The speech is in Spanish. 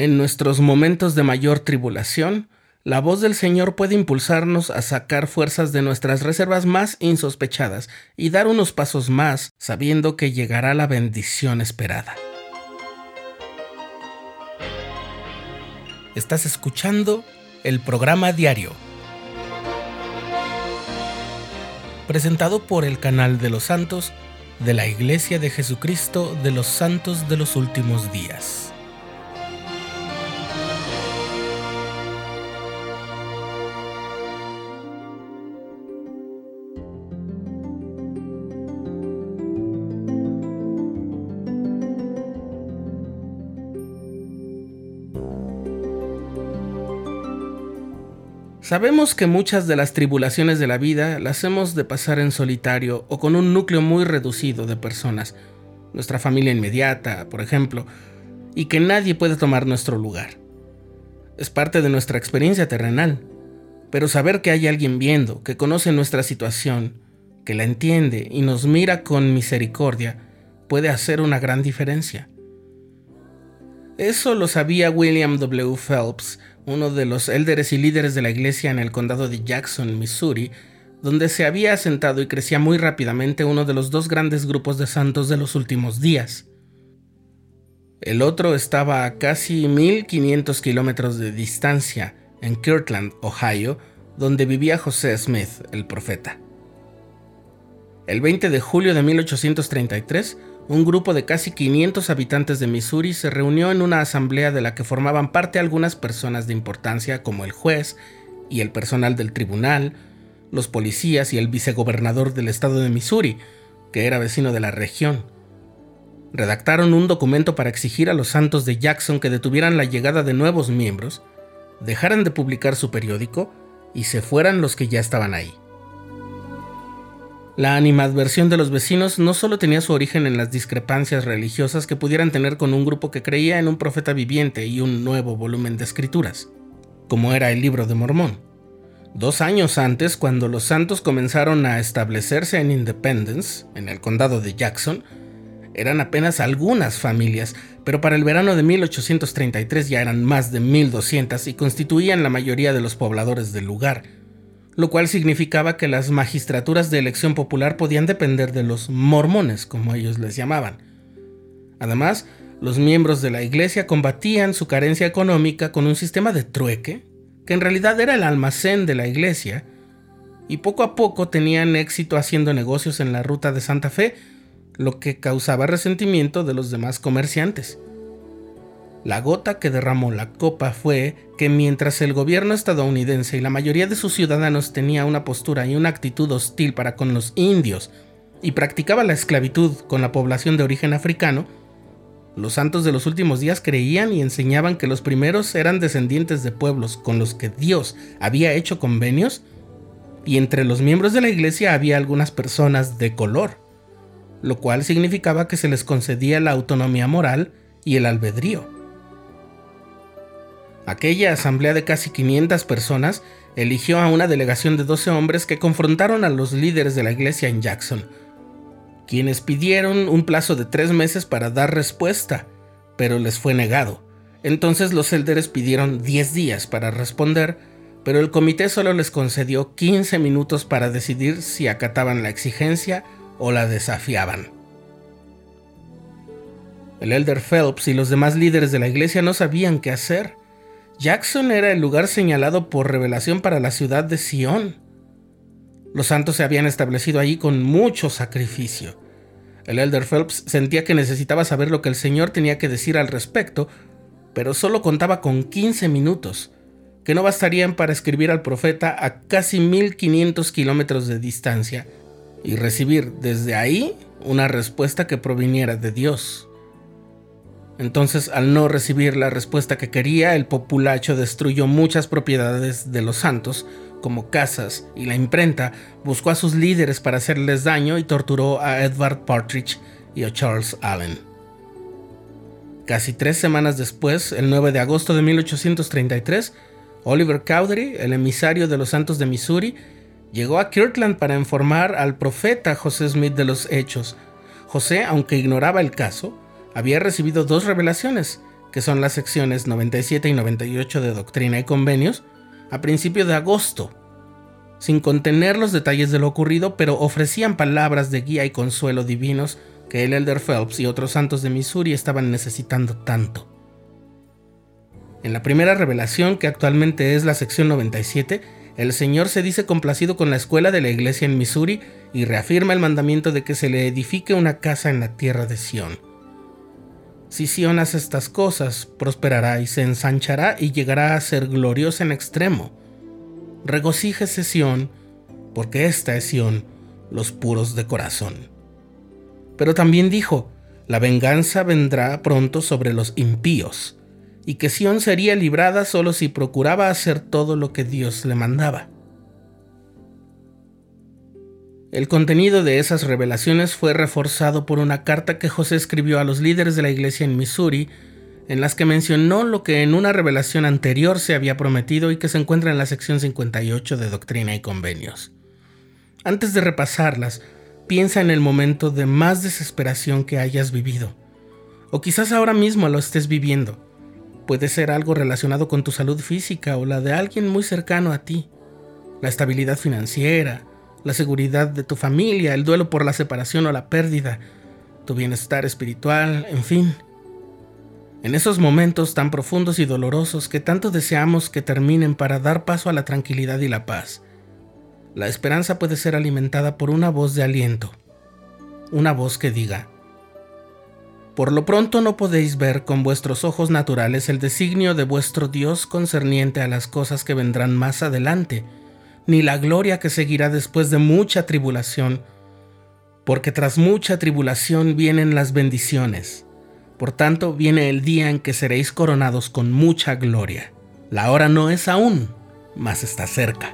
En nuestros momentos de mayor tribulación, la voz del Señor puede impulsarnos a sacar fuerzas de nuestras reservas más insospechadas y dar unos pasos más sabiendo que llegará la bendición esperada. Estás escuchando el programa diario, presentado por el canal de los santos de la Iglesia de Jesucristo de los Santos de los Últimos Días. Sabemos que muchas de las tribulaciones de la vida las hemos de pasar en solitario o con un núcleo muy reducido de personas, nuestra familia inmediata, por ejemplo, y que nadie puede tomar nuestro lugar. Es parte de nuestra experiencia terrenal, pero saber que hay alguien viendo, que conoce nuestra situación, que la entiende y nos mira con misericordia, puede hacer una gran diferencia. Eso lo sabía William W. Phelps, uno de los élderes y líderes de la iglesia en el condado de Jackson, Missouri, donde se había asentado y crecía muy rápidamente uno de los dos grandes grupos de santos de los últimos días. El otro estaba a casi 1500 kilómetros de distancia, en Kirtland, Ohio, donde vivía José Smith, el profeta. El 20 de julio de 1833, un grupo de casi 500 habitantes de Missouri se reunió en una asamblea de la que formaban parte algunas personas de importancia como el juez y el personal del tribunal, los policías y el vicegobernador del estado de Missouri, que era vecino de la región. Redactaron un documento para exigir a los santos de Jackson que detuvieran la llegada de nuevos miembros, dejaran de publicar su periódico y se fueran los que ya estaban ahí. La animadversión de los vecinos no solo tenía su origen en las discrepancias religiosas que pudieran tener con un grupo que creía en un profeta viviente y un nuevo volumen de escrituras, como era el libro de Mormón. Dos años antes, cuando los santos comenzaron a establecerse en Independence, en el condado de Jackson, eran apenas algunas familias, pero para el verano de 1833 ya eran más de 1200 y constituían la mayoría de los pobladores del lugar lo cual significaba que las magistraturas de elección popular podían depender de los mormones, como ellos les llamaban. Además, los miembros de la iglesia combatían su carencia económica con un sistema de trueque, que en realidad era el almacén de la iglesia, y poco a poco tenían éxito haciendo negocios en la ruta de Santa Fe, lo que causaba resentimiento de los demás comerciantes. La gota que derramó la copa fue que mientras el gobierno estadounidense y la mayoría de sus ciudadanos tenía una postura y una actitud hostil para con los indios y practicaba la esclavitud con la población de origen africano, los santos de los últimos días creían y enseñaban que los primeros eran descendientes de pueblos con los que Dios había hecho convenios y entre los miembros de la iglesia había algunas personas de color, lo cual significaba que se les concedía la autonomía moral y el albedrío. Aquella asamblea de casi 500 personas eligió a una delegación de 12 hombres que confrontaron a los líderes de la iglesia en Jackson, quienes pidieron un plazo de tres meses para dar respuesta, pero les fue negado. Entonces los élderes pidieron 10 días para responder, pero el comité solo les concedió 15 minutos para decidir si acataban la exigencia o la desafiaban. El elder Phelps y los demás líderes de la iglesia no sabían qué hacer. Jackson era el lugar señalado por revelación para la ciudad de Sion. Los santos se habían establecido allí con mucho sacrificio. El elder Phelps sentía que necesitaba saber lo que el Señor tenía que decir al respecto, pero solo contaba con 15 minutos, que no bastarían para escribir al profeta a casi 1500 kilómetros de distancia y recibir desde ahí una respuesta que proviniera de Dios. Entonces, al no recibir la respuesta que quería, el populacho destruyó muchas propiedades de los santos, como casas y la imprenta, buscó a sus líderes para hacerles daño y torturó a Edward Partridge y a Charles Allen. Casi tres semanas después, el 9 de agosto de 1833, Oliver Cowdery, el emisario de los santos de Missouri, llegó a Kirtland para informar al profeta José Smith de los hechos. José, aunque ignoraba el caso, había recibido dos revelaciones, que son las secciones 97 y 98 de Doctrina y Convenios, a principio de agosto, sin contener los detalles de lo ocurrido, pero ofrecían palabras de guía y consuelo divinos que el Elder Phelps y otros santos de Missouri estaban necesitando tanto. En la primera revelación, que actualmente es la sección 97, el Señor se dice complacido con la escuela de la iglesia en Missouri y reafirma el mandamiento de que se le edifique una casa en la tierra de Sión. Si Sión hace estas cosas, prosperará y se ensanchará y llegará a ser gloriosa en extremo. Regocíjese Sión, porque esta es Sión, los puros de corazón. Pero también dijo, la venganza vendrá pronto sobre los impíos y que Sión sería librada solo si procuraba hacer todo lo que Dios le mandaba. El contenido de esas revelaciones fue reforzado por una carta que José escribió a los líderes de la iglesia en Missouri, en las que mencionó lo que en una revelación anterior se había prometido y que se encuentra en la sección 58 de Doctrina y Convenios. Antes de repasarlas, piensa en el momento de más desesperación que hayas vivido, o quizás ahora mismo lo estés viviendo Puede ser algo relacionado con tu salud física o la de alguien muy cercano a ti. La estabilidad financiera, la seguridad de tu familia, el duelo por la separación o la pérdida, tu bienestar espiritual, en fin. En esos momentos tan profundos y dolorosos que tanto deseamos que terminen para dar paso a la tranquilidad y la paz, la esperanza puede ser alimentada por una voz de aliento, una voz que diga, por lo pronto no podéis ver con vuestros ojos naturales el designio de vuestro Dios concerniente a las cosas que vendrán más adelante, ni la gloria que seguirá después de mucha tribulación, porque tras mucha tribulación vienen las bendiciones. Por tanto, viene el día en que seréis coronados con mucha gloria. La hora no es aún, mas está cerca.